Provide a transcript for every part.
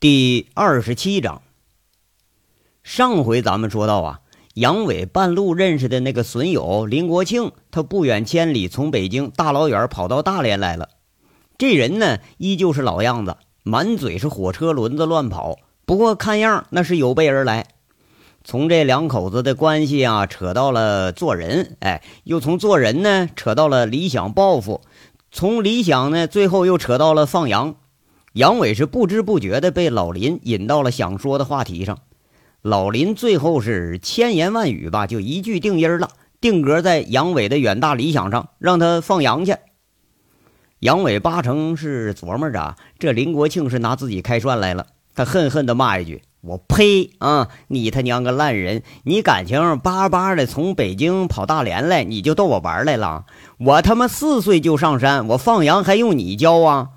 第二十七章。上回咱们说到啊，杨伟半路认识的那个损友林国庆，他不远千里从北京大老远跑到大连来了。这人呢，依旧是老样子，满嘴是火车轮子乱跑。不过看样那是有备而来。从这两口子的关系啊，扯到了做人，哎，又从做人呢扯到了理想抱负，从理想呢，最后又扯到了放羊。杨伟是不知不觉的被老林引到了想说的话题上，老林最后是千言万语吧，就一句定音了，定格在杨伟的远大理想上，让他放羊去。杨伟八成是琢磨着，这林国庆是拿自己开涮来了，他恨恨地骂一句：“我呸啊！你他娘个烂人！你感情巴巴的从北京跑大连来，你就逗我玩来了？我他妈四岁就上山，我放羊还用你教啊？”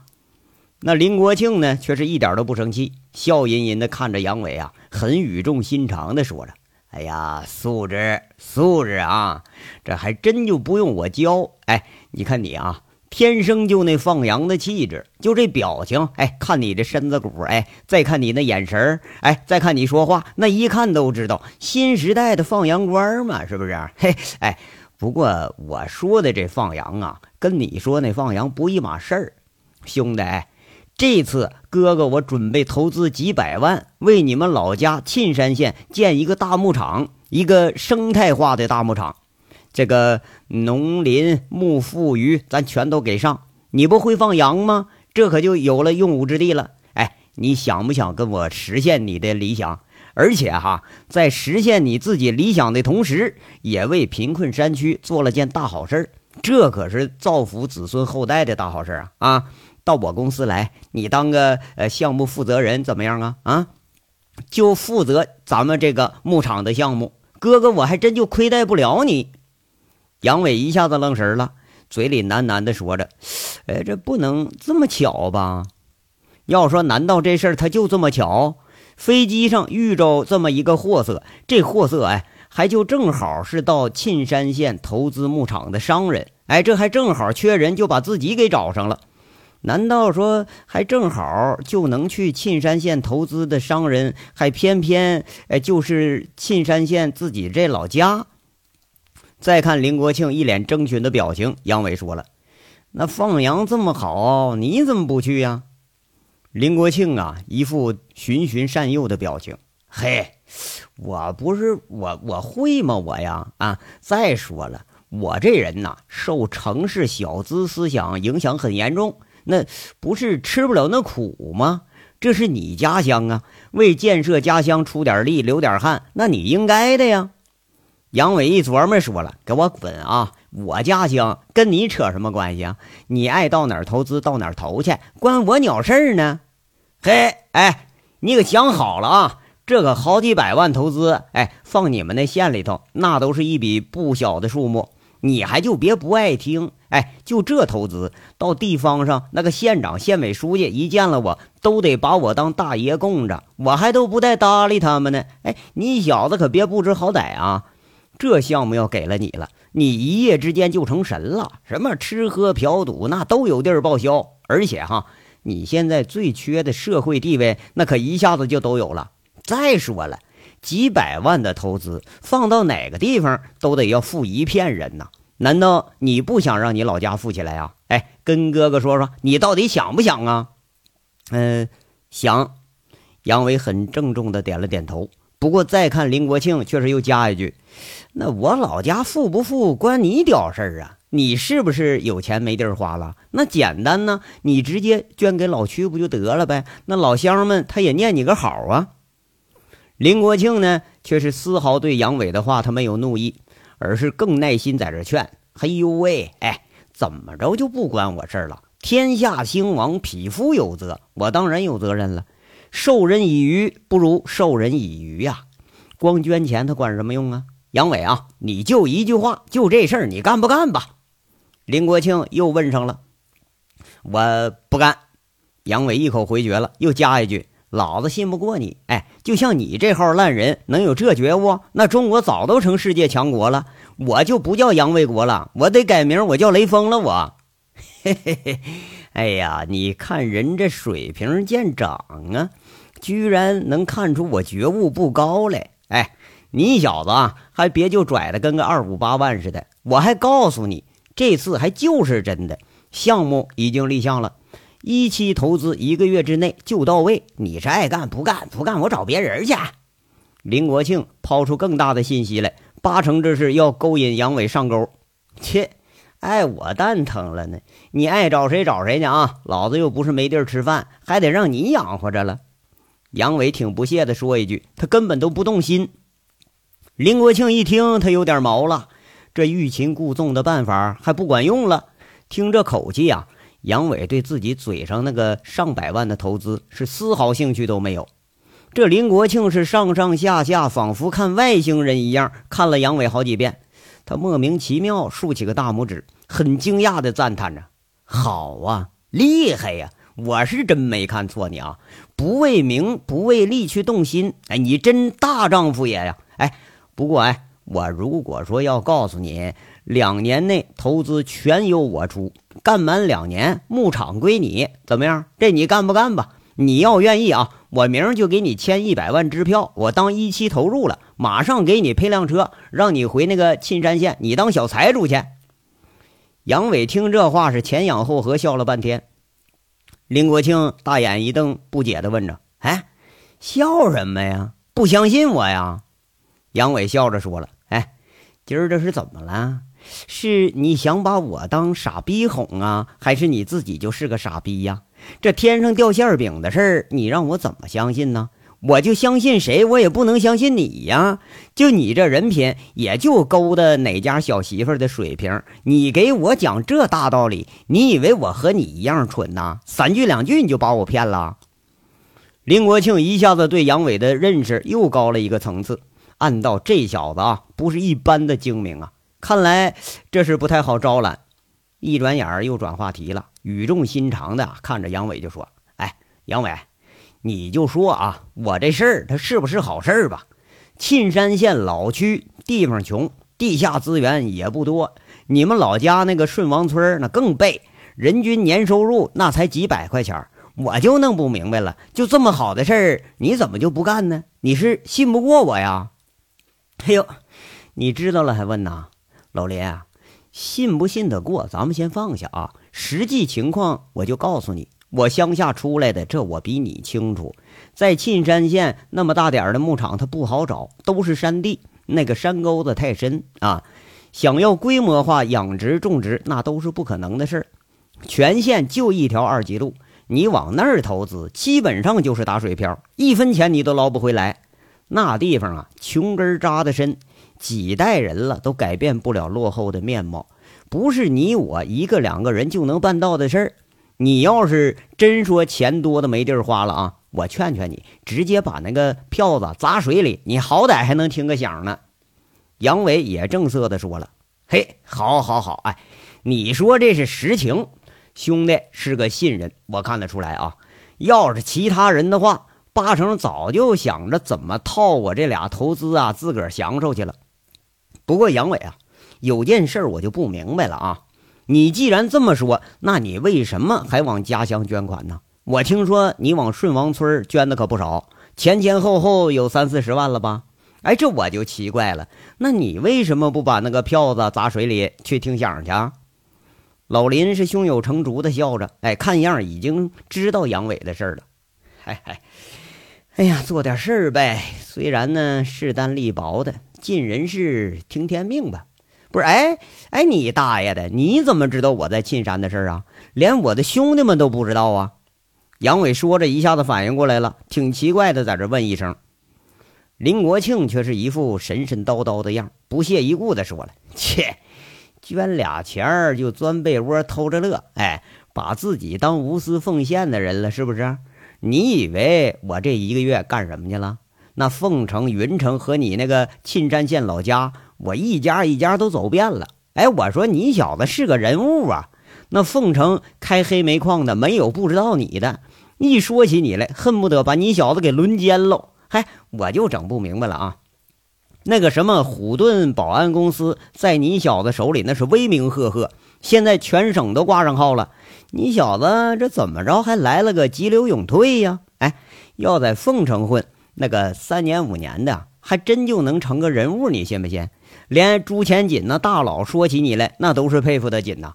那林国庆呢，却是一点都不生气，笑吟吟地看着杨伟啊，很语重心长地说着：“哎呀，素质素质啊，这还真就不用我教。哎，你看你啊，天生就那放羊的气质，就这表情，哎，看你这身子骨，哎，再看你那眼神哎，再看你说话，那一看都知道新时代的放羊官嘛，是不是？嘿，哎，不过我说的这放羊啊，跟你说那放羊不一码事儿，兄弟。”这次哥哥，我准备投资几百万，为你们老家沁山县建一个大牧场，一个生态化的大牧场。这个农林牧副渔，咱全都给上。你不会放羊吗？这可就有了用武之地了。哎，你想不想跟我实现你的理想？而且哈，在实现你自己理想的同时，也为贫困山区做了件大好事。这可是造福子孙后代的大好事啊！啊！到我公司来，你当个呃项目负责人怎么样啊？啊，就负责咱们这个牧场的项目，哥哥我还真就亏待不了你。杨伟一下子愣神了，嘴里喃喃的说着：“哎，这不能这么巧吧？要说难道这事儿他就这么巧？飞机上遇着这么一个货色，这货色哎，还就正好是到沁山县投资牧场的商人，哎，这还正好缺人，就把自己给找上了。”难道说还正好就能去沁山县投资的商人，还偏偏哎就是沁山县自己这老家？再看林国庆一脸征询的表情，杨伟说了：“那放羊这么好，你怎么不去呀？”林国庆啊，一副循循善诱的表情：“嘿，我不是我我会吗？我呀啊！再说了，我这人呐，受城市小资思想影响很严重。”那不是吃不了那苦吗？这是你家乡啊，为建设家乡出点力、流点汗，那你应该的呀。杨伟一琢磨，说了：“给我滚啊！我家乡跟你扯什么关系啊？你爱到哪儿投资到哪儿投去，关我鸟事儿呢？”嘿，哎，你可想好了啊！这个好几百万投资，哎，放你们那县里头，那都是一笔不小的数目。你还就别不爱听。哎，就这投资到地方上，那个县长、县委书记一见了我，都得把我当大爷供着，我还都不带搭理他们呢。哎，你小子可别不知好歹啊！这项目要给了你了，你一夜之间就成神了，什么吃喝嫖赌那都有地儿报销，而且哈，你现在最缺的社会地位，那可一下子就都有了。再说了，几百万的投资放到哪个地方都得要富一片人呐。难道你不想让你老家富起来呀？哎，跟哥哥说说，你到底想不想啊？嗯，想。杨伟很郑重的点了点头。不过再看林国庆，确实又加一句：“那我老家富不富，关你屌事儿啊？你是不是有钱没地儿花了？那简单呢，你直接捐给老区不就得了呗？那老乡们他也念你个好啊。”林国庆呢，却是丝毫对杨伟的话他没有怒意。而是更耐心在这劝，嘿呦喂，哎，怎么着就不关我事儿了？天下兴亡，匹夫有责，我当然有责任了。授人以鱼，不如授人以渔呀。光捐钱，他管什么用啊？杨伟啊，你就一句话，就这事儿，你干不干吧？林国庆又问上了，我不干。杨伟一口回绝了，又加一句。老子信不过你，哎，就像你这号烂人能有这觉悟，那中国早都成世界强国了。我就不叫杨卫国了，我得改名，我叫雷锋了。我，嘿嘿嘿，哎呀，你看人这水平见长啊！居然能看出我觉悟不高来！哎，你小子啊，还别就拽的跟个二五八万似的！我还告诉你，这次还就是真的，项目已经立项了，一期投资一个月之内就到位。你是爱干不干？不干我找别人去。林国庆抛出更大的信息来，八成这是要勾引杨伟上钩。切，爱我蛋疼了呢！你爱找谁找谁去啊！老子又不是没地儿吃饭，还得让你养活着了。杨伟挺不屑地说一句：“他根本都不动心。”林国庆一听，他有点毛了，这欲擒故纵的办法还不管用了。听这口气呀，杨伟对自己嘴上那个上百万的投资是丝毫兴趣都没有。这林国庆是上上下下仿佛看外星人一样看了杨伟好几遍，他莫名其妙竖起个大拇指，很惊讶地赞叹着：“好啊，厉害呀！我是真没看错你啊！不为名不为利去动心，哎，你真大丈夫爷呀！哎，不过哎，我如果说要告诉你，两年内投资全由我出，干满两年牧场归你，怎么样？这你干不干吧？你要愿意啊！”我明儿就给你签一百万支票，我当一期投入了，马上给你配辆车，让你回那个沁山县，你当小财主去。杨伟听这话是前仰后合，笑了半天。林国庆大眼一瞪，不解的问着：“哎，笑什么呀？不相信我呀？”杨伟笑着说了：“哎，今儿这是怎么了？是你想把我当傻逼哄啊，还是你自己就是个傻逼呀？”这天上掉馅饼的事儿，你让我怎么相信呢？我就相信谁，我也不能相信你呀！就你这人品，也就勾搭哪家小媳妇的水平。你给我讲这大道理，你以为我和你一样蠢呐？三句两句你就把我骗了？林国庆一下子对杨伟的认识又高了一个层次，暗道这小子啊，不是一般的精明啊！看来这是不太好招揽。一转眼儿又转话题了。语重心长的看着杨伟就说：“哎，杨伟，你就说啊，我这事儿它是不是好事儿吧？沁山县老区地方穷，地下资源也不多。你们老家那个顺王村那更背，人均年收入那才几百块钱。我就弄不明白了，就这么好的事儿，你怎么就不干呢？你是信不过我呀？哎呦，你知道了还问呐？老林啊，信不信得过，咱们先放下啊。”实际情况我就告诉你，我乡下出来的，这我比你清楚。在沁山县那么大点儿的牧场，它不好找，都是山地，那个山沟子太深啊。想要规模化养殖种植，那都是不可能的事儿。全县就一条二级路，你往那儿投资，基本上就是打水漂，一分钱你都捞不回来。那地方啊，穷根扎的深，几代人了都改变不了落后的面貌。不是你我一个两个人就能办到的事儿。你要是真说钱多的没地儿花了啊，我劝劝你，直接把那个票子砸水里，你好歹还能听个响呢。杨伟也正色的说了：“嘿，好，好，好，哎，你说这是实情，兄弟是个信任，我看得出来啊。要是其他人的话，八成早就想着怎么套我这俩投资啊，自个儿享受去了。不过杨伟啊。”有件事我就不明白了啊！你既然这么说，那你为什么还往家乡捐款呢？我听说你往顺王村捐的可不少，前前后后有三四十万了吧？哎，这我就奇怪了，那你为什么不把那个票子砸水里去听响去？啊老林是胸有成竹的笑着，哎，看样已经知道杨伟的事了。嗨嗨，哎呀，做点事儿呗，虽然呢势单力薄的，尽人事听天命吧。不是，哎哎，你大爷的！你怎么知道我在沁山的事啊？连我的兄弟们都不知道啊！杨伟说着，一下子反应过来了，挺奇怪的，在这问一声。林国庆却是一副神神叨叨的样，不屑一顾的说了：“切，捐俩钱儿就钻被窝偷着乐，哎，把自己当无私奉献的人了，是不是？你以为我这一个月干什么去了？那凤城、云城和你那个沁山县老家。”我一家一家都走遍了，哎，我说你小子是个人物啊！那凤城开黑煤矿的没有不知道你的，一说起你来，恨不得把你小子给轮奸喽！嗨，我就整不明白了啊！那个什么虎盾保安公司在你小子手里那是威名赫赫，现在全省都挂上号了，你小子这怎么着还来了个急流勇退呀？哎，要在凤城混，那个三年五年的，还真就能成个人物，你信不信？连朱钱锦那大佬说起你来，那都是佩服的紧呐。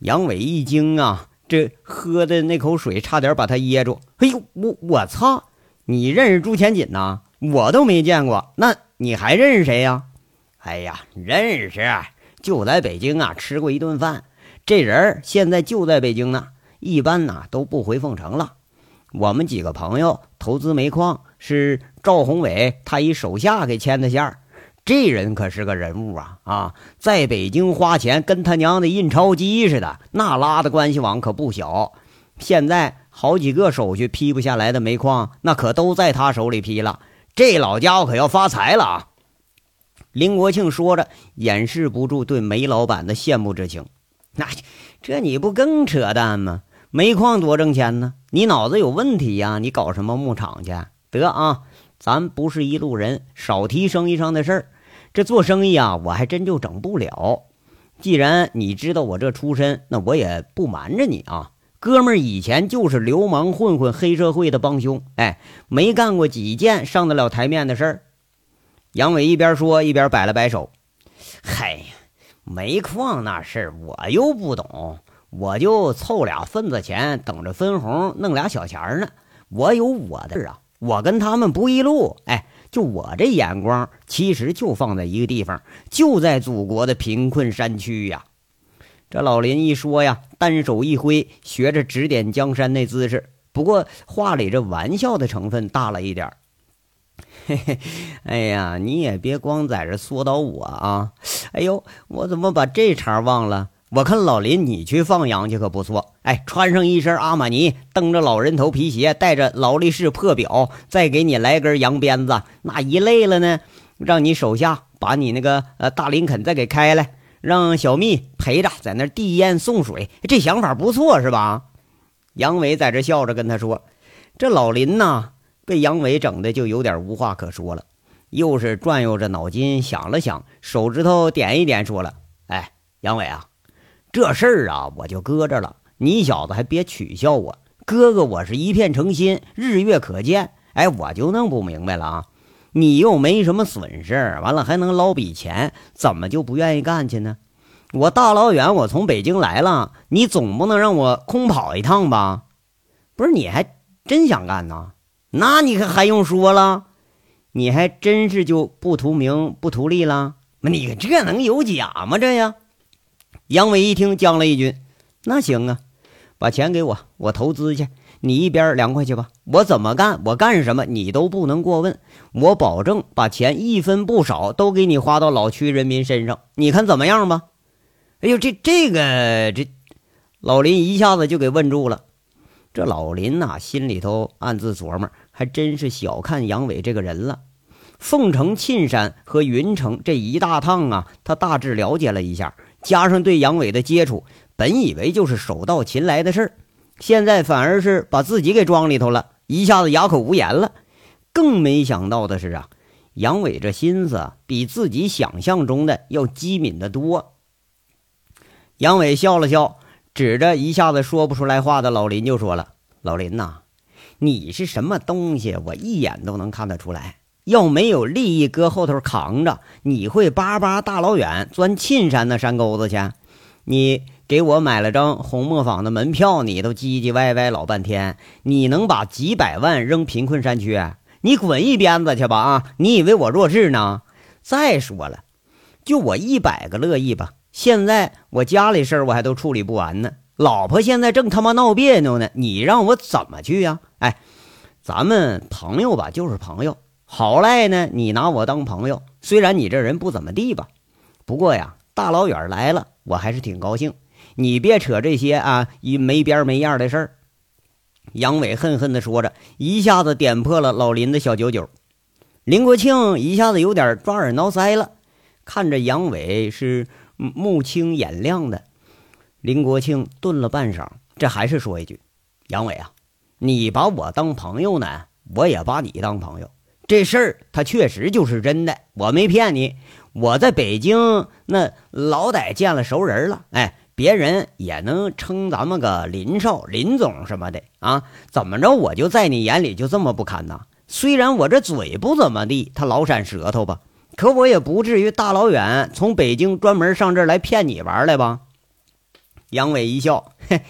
杨伟一惊啊，这喝的那口水差点把他噎住。哎呦，我我操！你认识朱钱锦呐？我都没见过，那你还认识谁呀？哎呀，认识，就在北京啊吃过一顿饭。这人现在就在北京呢，一般呐都不回凤城了。我们几个朋友投资煤矿，是赵宏伟他一手下给牵的线儿。这人可是个人物啊啊，在北京花钱跟他娘的印钞机似的，那拉的关系网可不小。现在好几个手续批不下来的煤矿，那可都在他手里批了。这老家伙可要发财了啊！林国庆说着，掩饰不住对煤老板的羡慕之情。那这你不更扯淡吗？煤矿多挣钱呢，你脑子有问题呀？你搞什么牧场去？得啊，咱不是一路人，少提生意上的事儿。这做生意啊，我还真就整不了。既然你知道我这出身，那我也不瞒着你啊，哥们儿以前就是流氓混混、黑社会的帮凶，哎，没干过几件上得了台面的事儿。杨伟一边说一边摆了摆手：“嗨。”煤矿那事儿我又不懂，我就凑俩份子钱，等着分红，弄俩小钱呢。我有我的事啊，我跟他们不一路。哎，就我这眼光，其实就放在一个地方，就在祖国的贫困山区呀。这老林一说呀，单手一挥，学着指点江山那姿势。不过话里这玩笑的成分大了一点。嘿嘿，哎呀，你也别光在这说叨我啊！哎呦，我怎么把这茬忘了？我看老林你去放羊去可不错。哎，穿上一身阿玛尼，蹬着老人头皮鞋，带着劳力士破表，再给你来根羊鞭子，那一累了呢，让你手下把你那个呃大林肯再给开来，让小蜜陪着在那递烟送水，这想法不错是吧？杨伟在这笑着跟他说：“这老林呐。”被杨伟整的就有点无话可说了，又是转悠着脑筋想了想，手指头点一点，说了：“哎，杨伟啊，这事儿啊，我就搁着了。你小子还别取笑我，哥哥我是一片诚心，日月可见。哎，我就弄不明白了啊，你又没什么损失，完了还能捞笔钱，怎么就不愿意干去呢？我大老远我从北京来了，你总不能让我空跑一趟吧？不是，你还真想干呢？”那你可还用说了？你还真是就不图名不图利了？你这能有假吗？这呀！杨伟一听，将了一军：“那行啊，把钱给我，我投资去。你一边凉快去吧。我怎么干，我干什么，你都不能过问。我保证把钱一分不少都给你花到老区人民身上。你看怎么样吧？”哎呦，这这个这，老林一下子就给问住了。这老林呐，心里头暗自琢磨，还真是小看杨伟这个人了。凤城、沁山和云城这一大趟啊，他大致了解了一下，加上对杨伟的接触，本以为就是手到擒来的事儿，现在反而是把自己给装里头了，一下子哑口无言了。更没想到的是啊，杨伟这心思比自己想象中的要机敏得多。杨伟笑了笑。指着一下子说不出来话的老林就说了：“老林呐，你是什么东西？我一眼都能看得出来。要没有利益搁后头扛着，你会巴巴大老远钻沁山那山沟子去？你给我买了张红磨坊的门票，你都唧唧歪歪老半天。你能把几百万扔贫困山区？你滚一边子去吧！啊，你以为我弱智呢？再说了，就我一百个乐意吧。”现在我家里事儿我还都处理不完呢，老婆现在正他妈闹别扭呢，你让我怎么去呀？哎，咱们朋友吧，就是朋友，好赖呢，你拿我当朋友，虽然你这人不怎么地吧，不过呀，大老远来了，我还是挺高兴。你别扯这些啊，一没边没样的事儿。杨伟恨恨地说着，一下子点破了老林的小九九。林国庆一下子有点抓耳挠腮了，看着杨伟是。目清眼亮的林国庆顿了半晌，这还是说一句：“杨伟啊，你把我当朋友呢，我也把你当朋友。这事儿他确实就是真的，我没骗你。我在北京那老歹见了熟人了，哎，别人也能称咱们个林少、林总什么的啊？怎么着，我就在你眼里就这么不堪呐？虽然我这嘴不怎么地，他老闪舌头吧，可我也不至于大老远从北京专门上这儿来骗你玩来吧？杨伟一笑，嘿，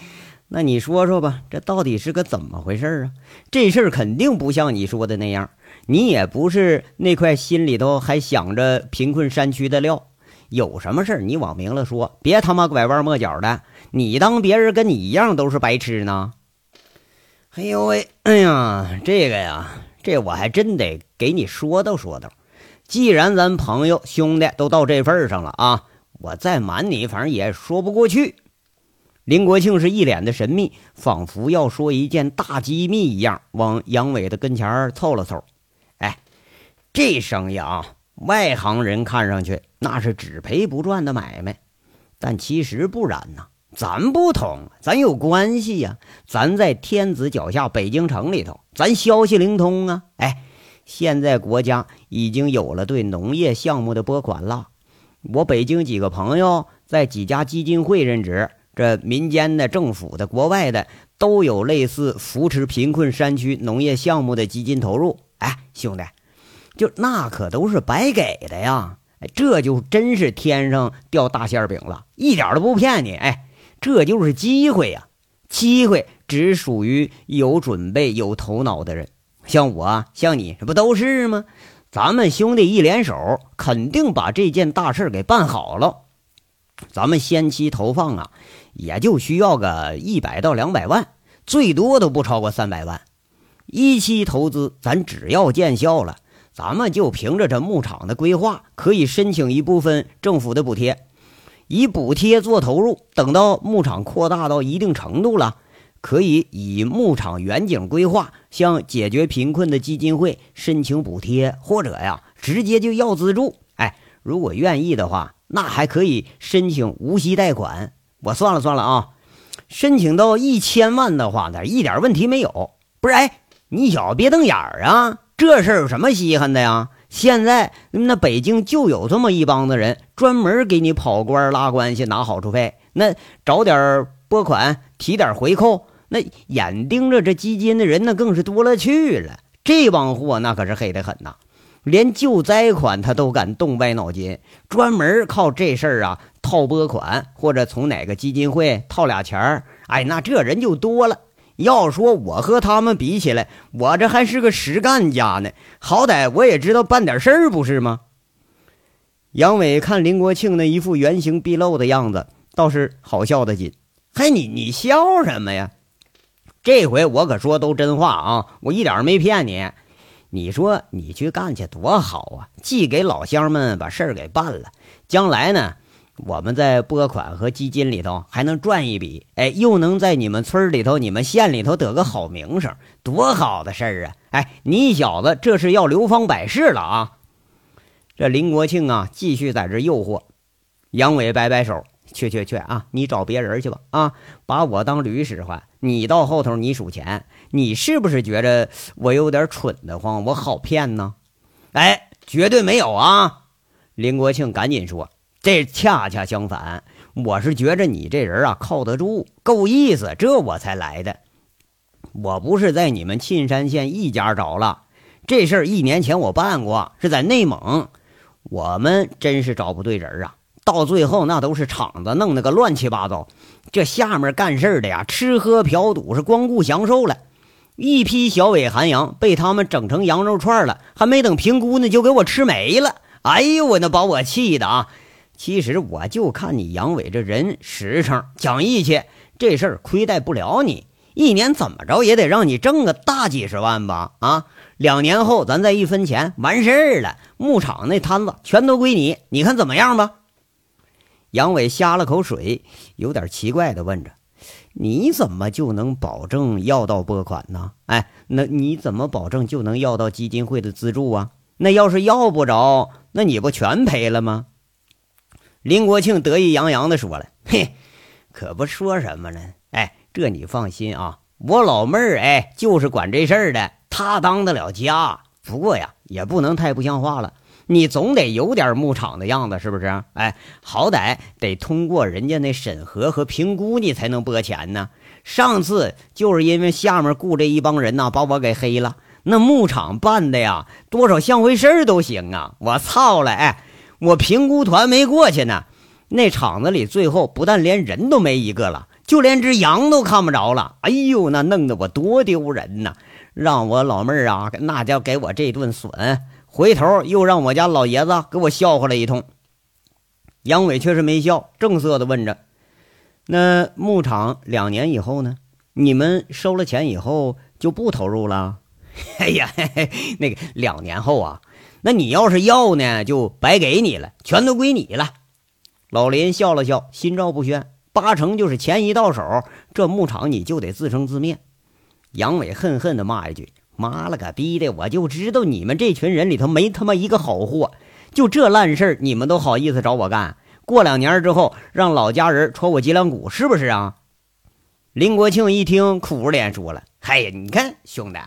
那你说说吧，这到底是个怎么回事啊？这事儿肯定不像你说的那样，你也不是那块心里头还想着贫困山区的料。有什么事儿你往明了说，别他妈拐弯抹角的。你当别人跟你一样都是白痴呢？哎呦喂，哎呀，这个呀，这我还真得给你说道说道。既然咱朋友兄弟都到这份上了啊，我再瞒你，反正也说不过去。林国庆是一脸的神秘，仿佛要说一件大机密一样，往杨伟的跟前凑了凑。哎，这生意啊，外行人看上去那是只赔不赚的买卖，但其实不然呐。咱不同，咱有关系呀，咱在天子脚下，北京城里头，咱消息灵通啊。哎，现在国家已经有了对农业项目的拨款了，我北京几个朋友在几家基金会任职。这民间的、政府的、国外的都有类似扶持贫困山区农业项目的基金投入。哎，兄弟，就那可都是白给的呀！哎，这就真是天上掉大馅饼了，一点都不骗你。哎，这就是机会呀！机会只属于有准备、有头脑的人，像我、像你，这不都是吗？咱们兄弟一联手，肯定把这件大事给办好了。咱们先期投放啊。也就需要个一百到两百万，最多都不超过三百万。一期投资，咱只要见效了，咱们就凭着这牧场的规划，可以申请一部分政府的补贴，以补贴做投入。等到牧场扩大到一定程度了，可以以牧场远景规划向解决贫困的基金会申请补贴，或者呀，直接就要资助。哎，如果愿意的话，那还可以申请无息贷款。我算了算了啊，申请到一千万的话呢，一点问题没有。不是，哎，你小子别瞪眼儿啊！这事儿有什么稀罕的呀？现在那北京就有这么一帮子人，专门给你跑官拉关系拿好处费，那找点拨款提点回扣，那眼盯着这基金的人那更是多了去了。这帮货那可是黑得很呐，连救灾款他都敢动歪脑筋，专门靠这事儿啊。套拨款或者从哪个基金会套俩钱儿，哎，那这人就多了。要说我和他们比起来，我这还是个实干家呢，好歹我也知道办点事儿，不是吗？杨伟看林国庆那一副原形毕露的样子，倒是好笑的紧。嘿，你你笑什么呀？这回我可说都真话啊，我一点没骗你。你说你去干去多好啊，既给老乡们把事儿给办了，将来呢？我们在拨款和基金里头还能赚一笔，哎，又能在你们村里头、你们县里头得个好名声，多好的事儿啊！哎，你小子这是要流芳百世了啊！这林国庆啊，继续在这诱惑杨伟，摆摆手，去去去啊！你找别人去吧啊！把我当驴使唤，你到后头你数钱，你是不是觉着我有点蠢得慌？我好骗呢？哎，绝对没有啊！林国庆赶紧说。这恰恰相反，我是觉着你这人啊靠得住，够意思，这我才来的。我不是在你们沁山县一家找了，这事儿一年前我办过，是在内蒙。我们真是找不对人啊，到最后那都是厂子弄那个乱七八糟，这下面干事的呀，吃喝嫖赌是光顾享受了。一批小尾寒羊被他们整成羊肉串了，还没等评估呢，就给我吃没了。哎呦，我那把我气的啊！其实我就看你杨伟这人实诚讲义气，这事儿亏待不了你。一年怎么着也得让你挣个大几十万吧？啊，两年后咱再一分钱完事儿了，牧场那摊子全都归你，你看怎么样吧？杨伟呷了口水，有点奇怪的问着：“你怎么就能保证要到拨款呢？哎，那你怎么保证就能要到基金会的资助啊？那要是要不着，那你不全赔了吗？”林国庆得意洋洋地说了：“嘿，可不说什么呢。哎，这你放心啊，我老妹儿哎，就是管这事儿的，她当得了家。不过呀，也不能太不像话了。你总得有点牧场的样子，是不是？哎，好歹得通过人家那审核和评估，你才能拨钱呢。上次就是因为下面雇这一帮人呐，把我给黑了。那牧场办的呀，多少像回事儿都行啊！我操了，哎，我评估团没过去呢。那厂子里最后不但连人都没一个了，就连只羊都看不着了。哎呦，那弄得我多丢人呐！让我老妹儿啊，那叫给我这顿损，回头又让我家老爷子给我笑话了一通。杨伟却是没笑，正色的问着：“那牧场两年以后呢？你们收了钱以后就不投入了？”哎呀，嘿嘿，那个两年后啊，那你要是要呢，就白给你了，全都归你了。老林笑了笑，心照不宣，八成就是钱一到手，这牧场你就得自生自灭。杨伟恨恨地骂一句：“妈了个逼的！我就知道你们这群人里头没他妈一个好货，就这烂事儿你们都好意思找我干？过两年之后让老家人戳我脊梁骨，是不是啊？”林国庆一听，苦着脸说了：“嗨呀，你看兄弟，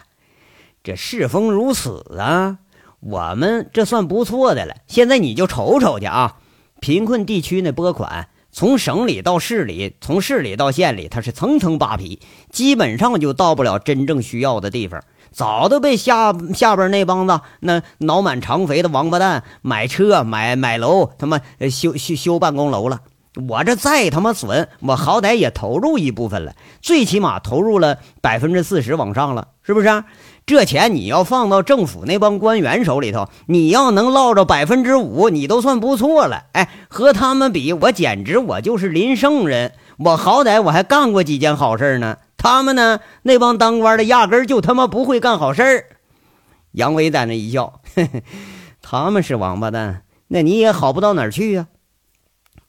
这世风如此啊，我们这算不错的了。现在你就瞅瞅去啊。”贫困地区那拨款，从省里到市里，从市里到县里，它是层层扒皮，基本上就到不了真正需要的地方，早都被下下边那帮子那脑满肠肥的王八蛋买车买买楼，他妈修修修办公楼了。我这再他妈损，我好歹也投入一部分了，最起码投入了百分之四十往上了，是不是？这钱你要放到政府那帮官员手里头，你要能落着百分之五，你都算不错了。哎，和他们比，我简直我就是林圣人。我好歹我还干过几件好事呢。他们呢，那帮当官的压根就他妈不会干好事儿。杨伟在那一笑，他们是王八蛋，那你也好不到哪儿去呀。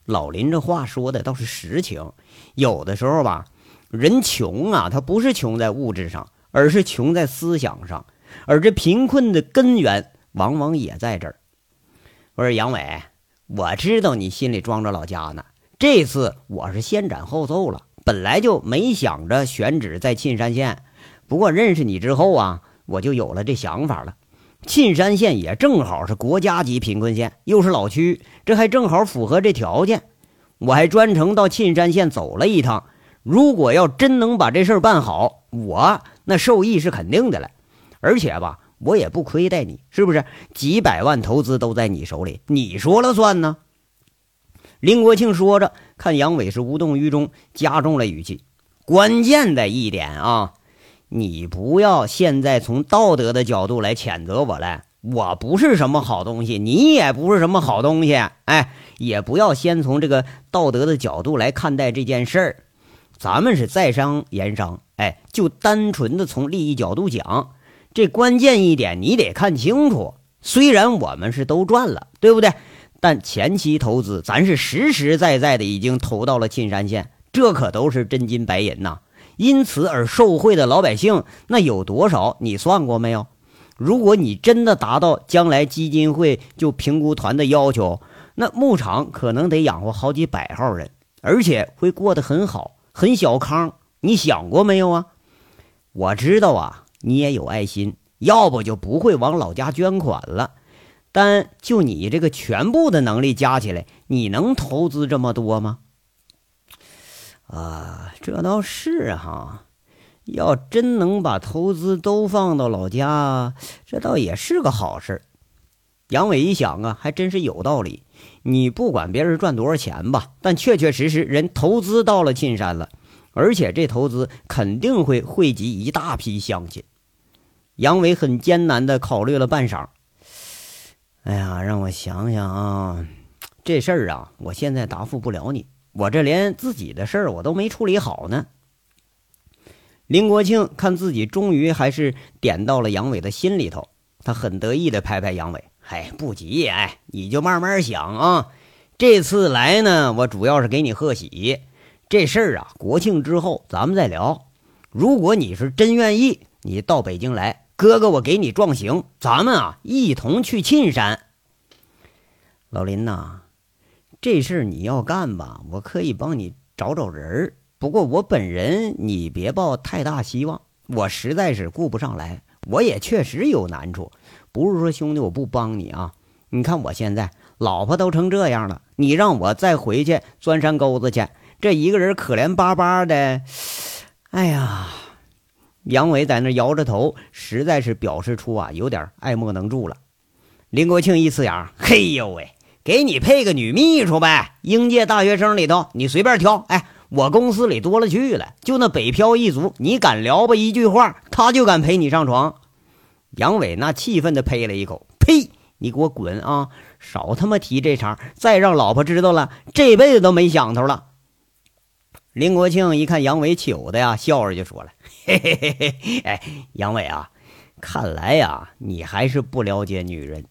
老林这话说的倒是实情，有的时候吧，人穷啊，他不是穷在物质上。而是穷在思想上，而这贫困的根源往往也在这儿。我说杨伟，我知道你心里装着老家呢。这次我是先斩后奏了，本来就没想着选址在沁山县，不过认识你之后啊，我就有了这想法了。沁山县也正好是国家级贫困县，又是老区，这还正好符合这条件。我还专程到沁山县走了一趟。如果要真能把这事儿办好，我那受益是肯定的了。而且吧，我也不亏待你，是不是？几百万投资都在你手里，你说了算呢。林国庆说着，看杨伟是无动于衷，加重了语气：“关键的一点啊，你不要现在从道德的角度来谴责我了。我不是什么好东西，你也不是什么好东西。哎，也不要先从这个道德的角度来看待这件事儿。”咱们是在商言商，哎，就单纯的从利益角度讲，这关键一点你得看清楚。虽然我们是都赚了，对不对？但前期投资咱是实实在在的已经投到了沁山县，这可都是真金白银呐。因此而受贿的老百姓那有多少？你算过没有？如果你真的达到将来基金会就评估团的要求，那牧场可能得养活好几百号人，而且会过得很好。很小康，你想过没有啊？我知道啊，你也有爱心，要不就不会往老家捐款了。但就你这个全部的能力加起来，你能投资这么多吗？啊，这倒是哈。要真能把投资都放到老家，这倒也是个好事。杨伟一想啊，还真是有道理。你不管别人赚多少钱吧，但确确实实人投资到了沁山了，而且这投资肯定会汇集一大批乡亲。杨伟很艰难地考虑了半晌，哎呀，让我想想啊，这事儿啊，我现在答复不了你，我这连自己的事儿我都没处理好呢。林国庆看自己终于还是点到了杨伟的心里头，他很得意的拍拍杨伟。哎，不急，哎，你就慢慢想啊。这次来呢，我主要是给你贺喜。这事儿啊，国庆之后咱们再聊。如果你是真愿意，你到北京来，哥哥我给你壮行，咱们啊一同去沁山。老林呐，这事你要干吧，我可以帮你找找人儿。不过我本人你别抱太大希望，我实在是顾不上来，我也确实有难处。不是说兄弟我不帮你啊，你看我现在老婆都成这样了，你让我再回去钻山沟子去，这一个人可怜巴巴的，哎呀！杨伟在那摇着头，实在是表示出啊有点爱莫能助了。林国庆一呲牙：“嘿呦喂，给你配个女秘书呗！应届大学生里头，你随便挑。哎，我公司里多了去了，就那北漂一族，你敢撩吧一句话，他就敢陪你上床。”杨伟那气愤的呸了一口：“呸！你给我滚啊！少他妈提这茬，再让老婆知道了，这辈子都没想头了。”林国庆一看杨伟糗的呀，笑着就说了：“嘿嘿嘿嘿，哎，杨伟啊，看来呀，你还是不了解女人。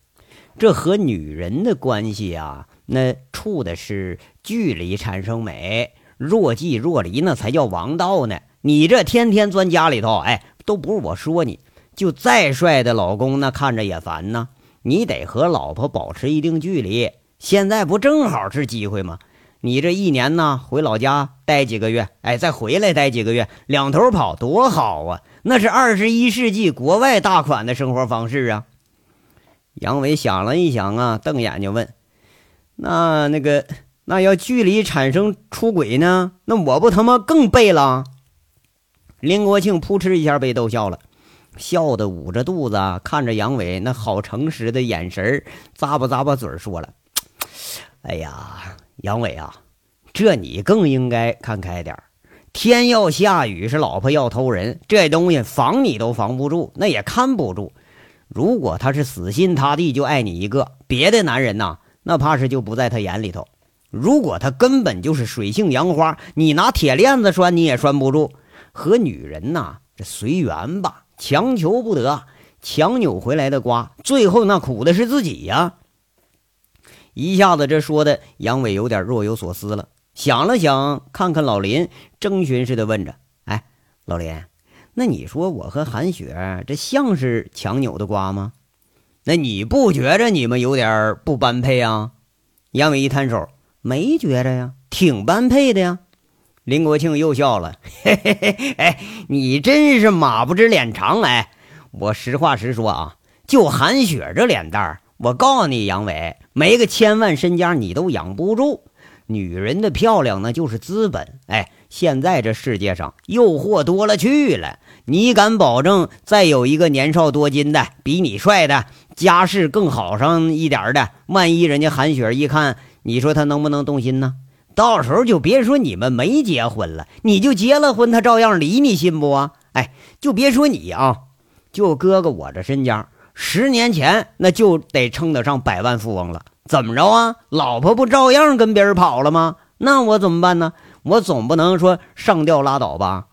这和女人的关系啊，那处的是距离产生美，若即若离，那才叫王道呢。你这天天钻家里头，哎，都不是我说你，就再帅的老公，那看着也烦呢。你得和老婆保持一定距离。现在不正好是机会吗？”你这一年呢，回老家待几个月，哎，再回来待几个月，两头跑多好啊！那是二十一世纪国外大款的生活方式啊。杨伟想了一想啊，瞪眼睛问：“那那个，那要距离产生出轨呢？那我不他妈更背了？”林国庆扑哧一下被逗笑了，笑得捂着肚子看着杨伟那好诚实的眼神，咂巴咂巴嘴说了：“ 哎呀。”杨伟啊，这你更应该看开点天要下雨，是老婆要偷人，这东西防你都防不住，那也看不住。如果他是死心塌地就爱你一个，别的男人呐，那怕是就不在他眼里头。如果他根本就是水性杨花，你拿铁链子拴你也拴不住。和女人呐，这随缘吧，强求不得，强扭回来的瓜，最后那苦的是自己呀。一下子，这说的杨伟有点若有所思了。想了想，看看老林，征询似的问着：“哎，老林，那你说我和韩雪这像是强扭的瓜吗？那你不觉着你们有点不般配啊？”杨伟一摊手：“没觉着呀，挺般配的呀。”林国庆又笑了：“ 嘿嘿嘿，哎，你真是马不知脸长。哎，我实话实说啊，就韩雪这脸蛋儿。”我告诉你，杨伟，没个千万身家你都养不住。女人的漂亮那就是资本。哎，现在这世界上诱惑多了去了，你敢保证再有一个年少多金的、比你帅的、家世更好上一点的？万一人家韩雪一看，你说他能不能动心呢？到时候就别说你们没结婚了，你就结了婚，他照样理你，信不啊？哎，就别说你啊，就哥哥我这身家。十年前那就得称得上百万富翁了，怎么着啊？老婆不照样跟别人跑了吗？那我怎么办呢？我总不能说上吊拉倒吧？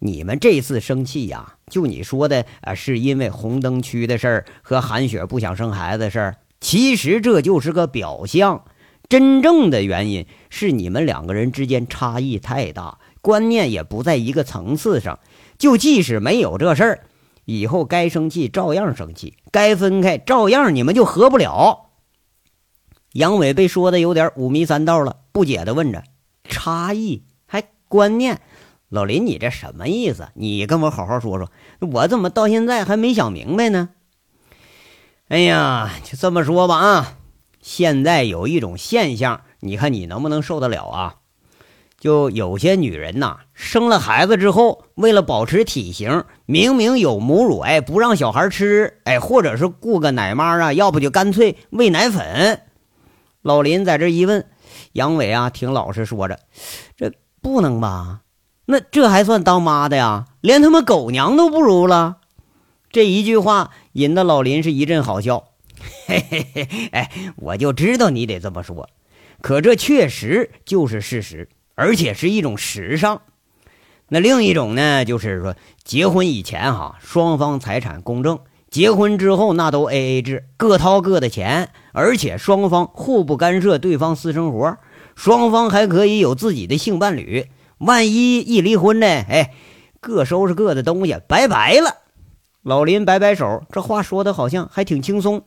你们这次生气呀，就你说的啊，是因为红灯区的事儿和韩雪不想生孩子的事儿。其实这就是个表象，真正的原因是你们两个人之间差异太大，观念也不在一个层次上。就即使没有这事儿。以后该生气照样生气，该分开照样你们就合不了。杨伟被说的有点五迷三道了，不解的问着：“差异还观念？老林，你这什么意思？你跟我好好说说，我怎么到现在还没想明白呢？”哎呀，就这么说吧啊，现在有一种现象，你看你能不能受得了啊？就有些女人呐，生了孩子之后，为了保持体型，明明有母乳，哎，不让小孩吃，哎，或者是雇个奶妈啊，要不就干脆喂奶粉。老林在这一问，杨伟啊，挺老实说着：“这不能吧？那这还算当妈的呀？连他妈狗娘都不如了。”这一句话引得老林是一阵好笑。嘿嘿嘿，哎，我就知道你得这么说，可这确实就是事实。而且是一种时尚，那另一种呢，就是说结婚以前哈，双方财产公证；结婚之后那都 A A 制，各掏各的钱，而且双方互不干涉对方私生活，双方还可以有自己的性伴侣。万一一离婚呢，哎，各收拾各的东西，拜拜了。老林摆摆手，这话说的好像还挺轻松。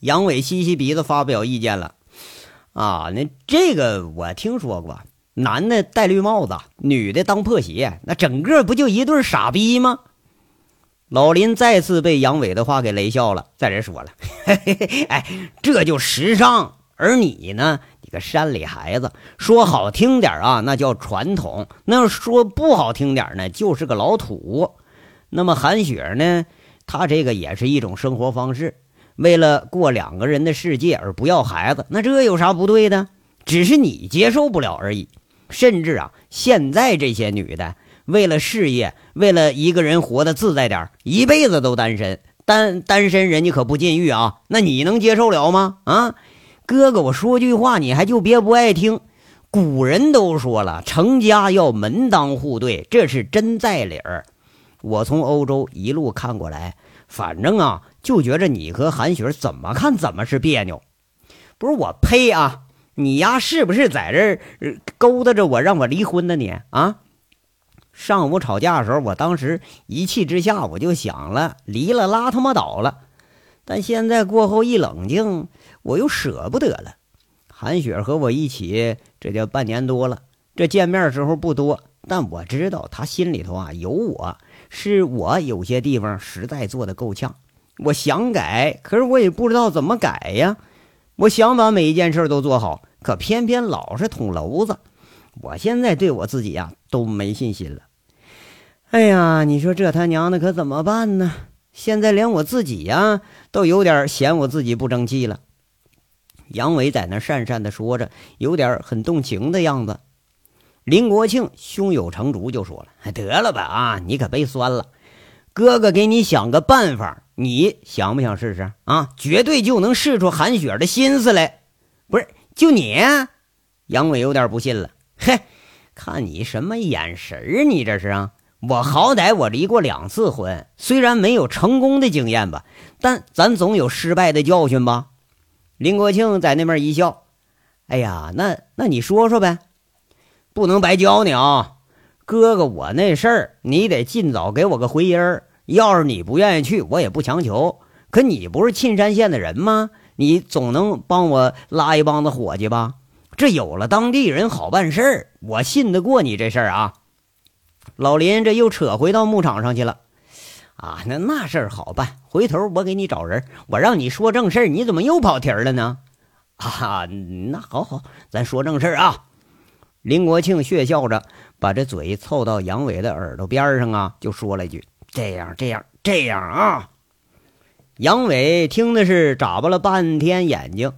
杨伟吸吸鼻子，发表意见了：“啊，那这个我听说过。”男的戴绿帽子，女的当破鞋，那整个不就一对傻逼吗？老林再次被杨伟的话给雷笑了，在这说了：“嘿嘿嘿，哎，这就时尚。而你呢，你个山里孩子，说好听点啊，那叫传统；那要说不好听点呢，就是个老土。那么韩雪呢，她这个也是一种生活方式，为了过两个人的世界而不要孩子，那这有啥不对的？只是你接受不了而已。甚至啊，现在这些女的。”为了事业，为了一个人活得自在点一辈子都单身，单单身人家可不禁欲啊，那你能接受了吗？啊，哥哥，我说句话，你还就别不爱听。古人都说了，成家要门当户对，这是真在理儿。我从欧洲一路看过来，反正啊，就觉着你和韩雪怎么看怎么是别扭。不是我呸啊，你丫是不是在这儿勾搭着我，让我离婚呢？你啊？上午吵架的时候，我当时一气之下，我就想了离了拉他妈倒了。但现在过后一冷静，我又舍不得了。韩雪和我一起，这叫半年多了。这见面时候不多，但我知道她心里头啊有我，是我有些地方实在做的够呛。我想改，可是我也不知道怎么改呀。我想把每一件事都做好，可偏偏老是捅娄子。我现在对我自己呀都没信心了。哎呀，你说这他娘的可怎么办呢？现在连我自己呀都有点嫌我自己不争气了。杨伟在那讪讪的说着，有点很动情的样子。林国庆胸有成竹就说了：“得了吧啊，你可别酸了，哥哥给你想个办法，你想不想试试啊？绝对就能试出韩雪的心思来。不是就你？”杨伟有点不信了，嘿，看你什么眼神儿？你这是啊？我好歹我离过两次婚，虽然没有成功的经验吧，但咱总有失败的教训吧。林国庆在那边一笑，哎呀，那那你说说呗，不能白教你啊，哥哥，我那事儿你得尽早给我个回音儿。要是你不愿意去，我也不强求。可你不是沁山县的人吗？你总能帮我拉一帮子伙计吧？这有了当地人好办事儿，我信得过你这事儿啊。老林这又扯回到牧场上去了，啊，那那事儿好办，回头我给你找人，我让你说正事儿，你怎么又跑题儿了呢？啊，那好好，咱说正事儿啊。林国庆血笑着，把这嘴凑到杨伟的耳朵边上啊，就说了一句：“这样，这样，这样啊。”杨伟听的是眨巴了半天眼睛，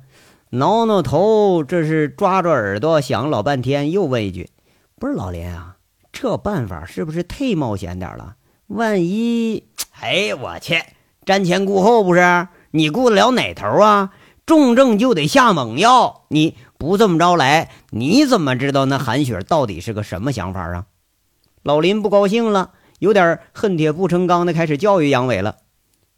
挠挠头，这是抓着耳朵想老半天，又问一句：“不是老林啊？”这办法是不是忒冒险点了？万一……哎，我去，瞻前顾后不是？你顾得了哪头啊？重症就得下猛药，你不这么着来，你怎么知道那韩雪到底是个什么想法啊？老林不高兴了，有点恨铁不成钢的开始教育杨伟了。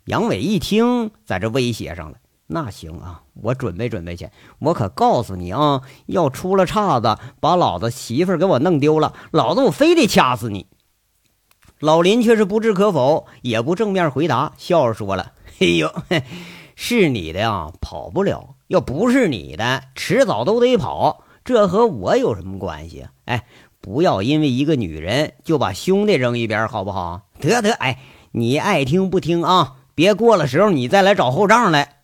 杨伟一听，在这威胁上了。那行啊，我准备准备去。我可告诉你啊，要出了岔子，把老子媳妇给我弄丢了，老子我非得掐死你。老林却是不置可否，也不正面回答，笑着说了：“哎呦，是你的呀，跑不了；要不是你的，迟早都得跑。这和我有什么关系？哎，不要因为一个女人就把兄弟扔一边，好不好？得得，哎，你爱听不听啊？别过了时候你再来找后账来。”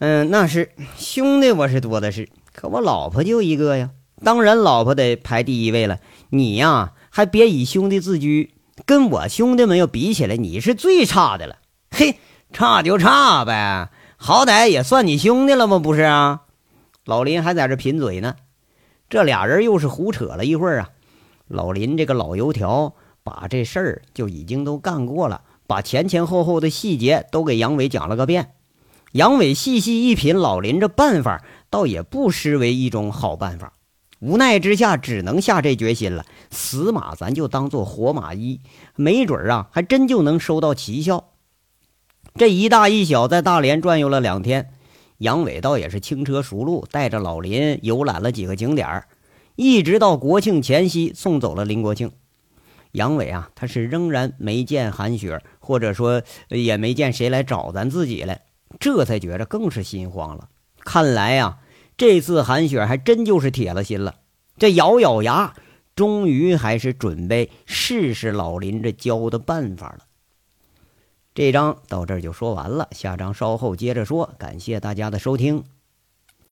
嗯，那是兄弟，我是多的是，可我老婆就一个呀，当然老婆得排第一位了。你呀，还别以兄弟自居，跟我兄弟们要比起来，你是最差的了。嘿，差就差呗，好歹也算你兄弟了吗？不是啊？老林还在这贫嘴呢，这俩人又是胡扯了一会儿啊。老林这个老油条，把这事儿就已经都干过了，把前前后后的细节都给杨伟讲了个遍。杨伟细细一品，老林这办法倒也不失为一种好办法。无奈之下，只能下这决心了。死马咱就当做活马医，没准啊，还真就能收到奇效。这一大一小在大连转悠了两天，杨伟倒也是轻车熟路，带着老林游览了几个景点一直到国庆前夕送走了林国庆。杨伟啊，他是仍然没见韩雪，或者说也没见谁来找咱自己来。这才觉着更是心慌了。看来呀，这次韩雪还真就是铁了心了。这咬咬牙，终于还是准备试试老林这教的办法了。这章到这儿就说完了，下章稍后接着说。感谢大家的收听。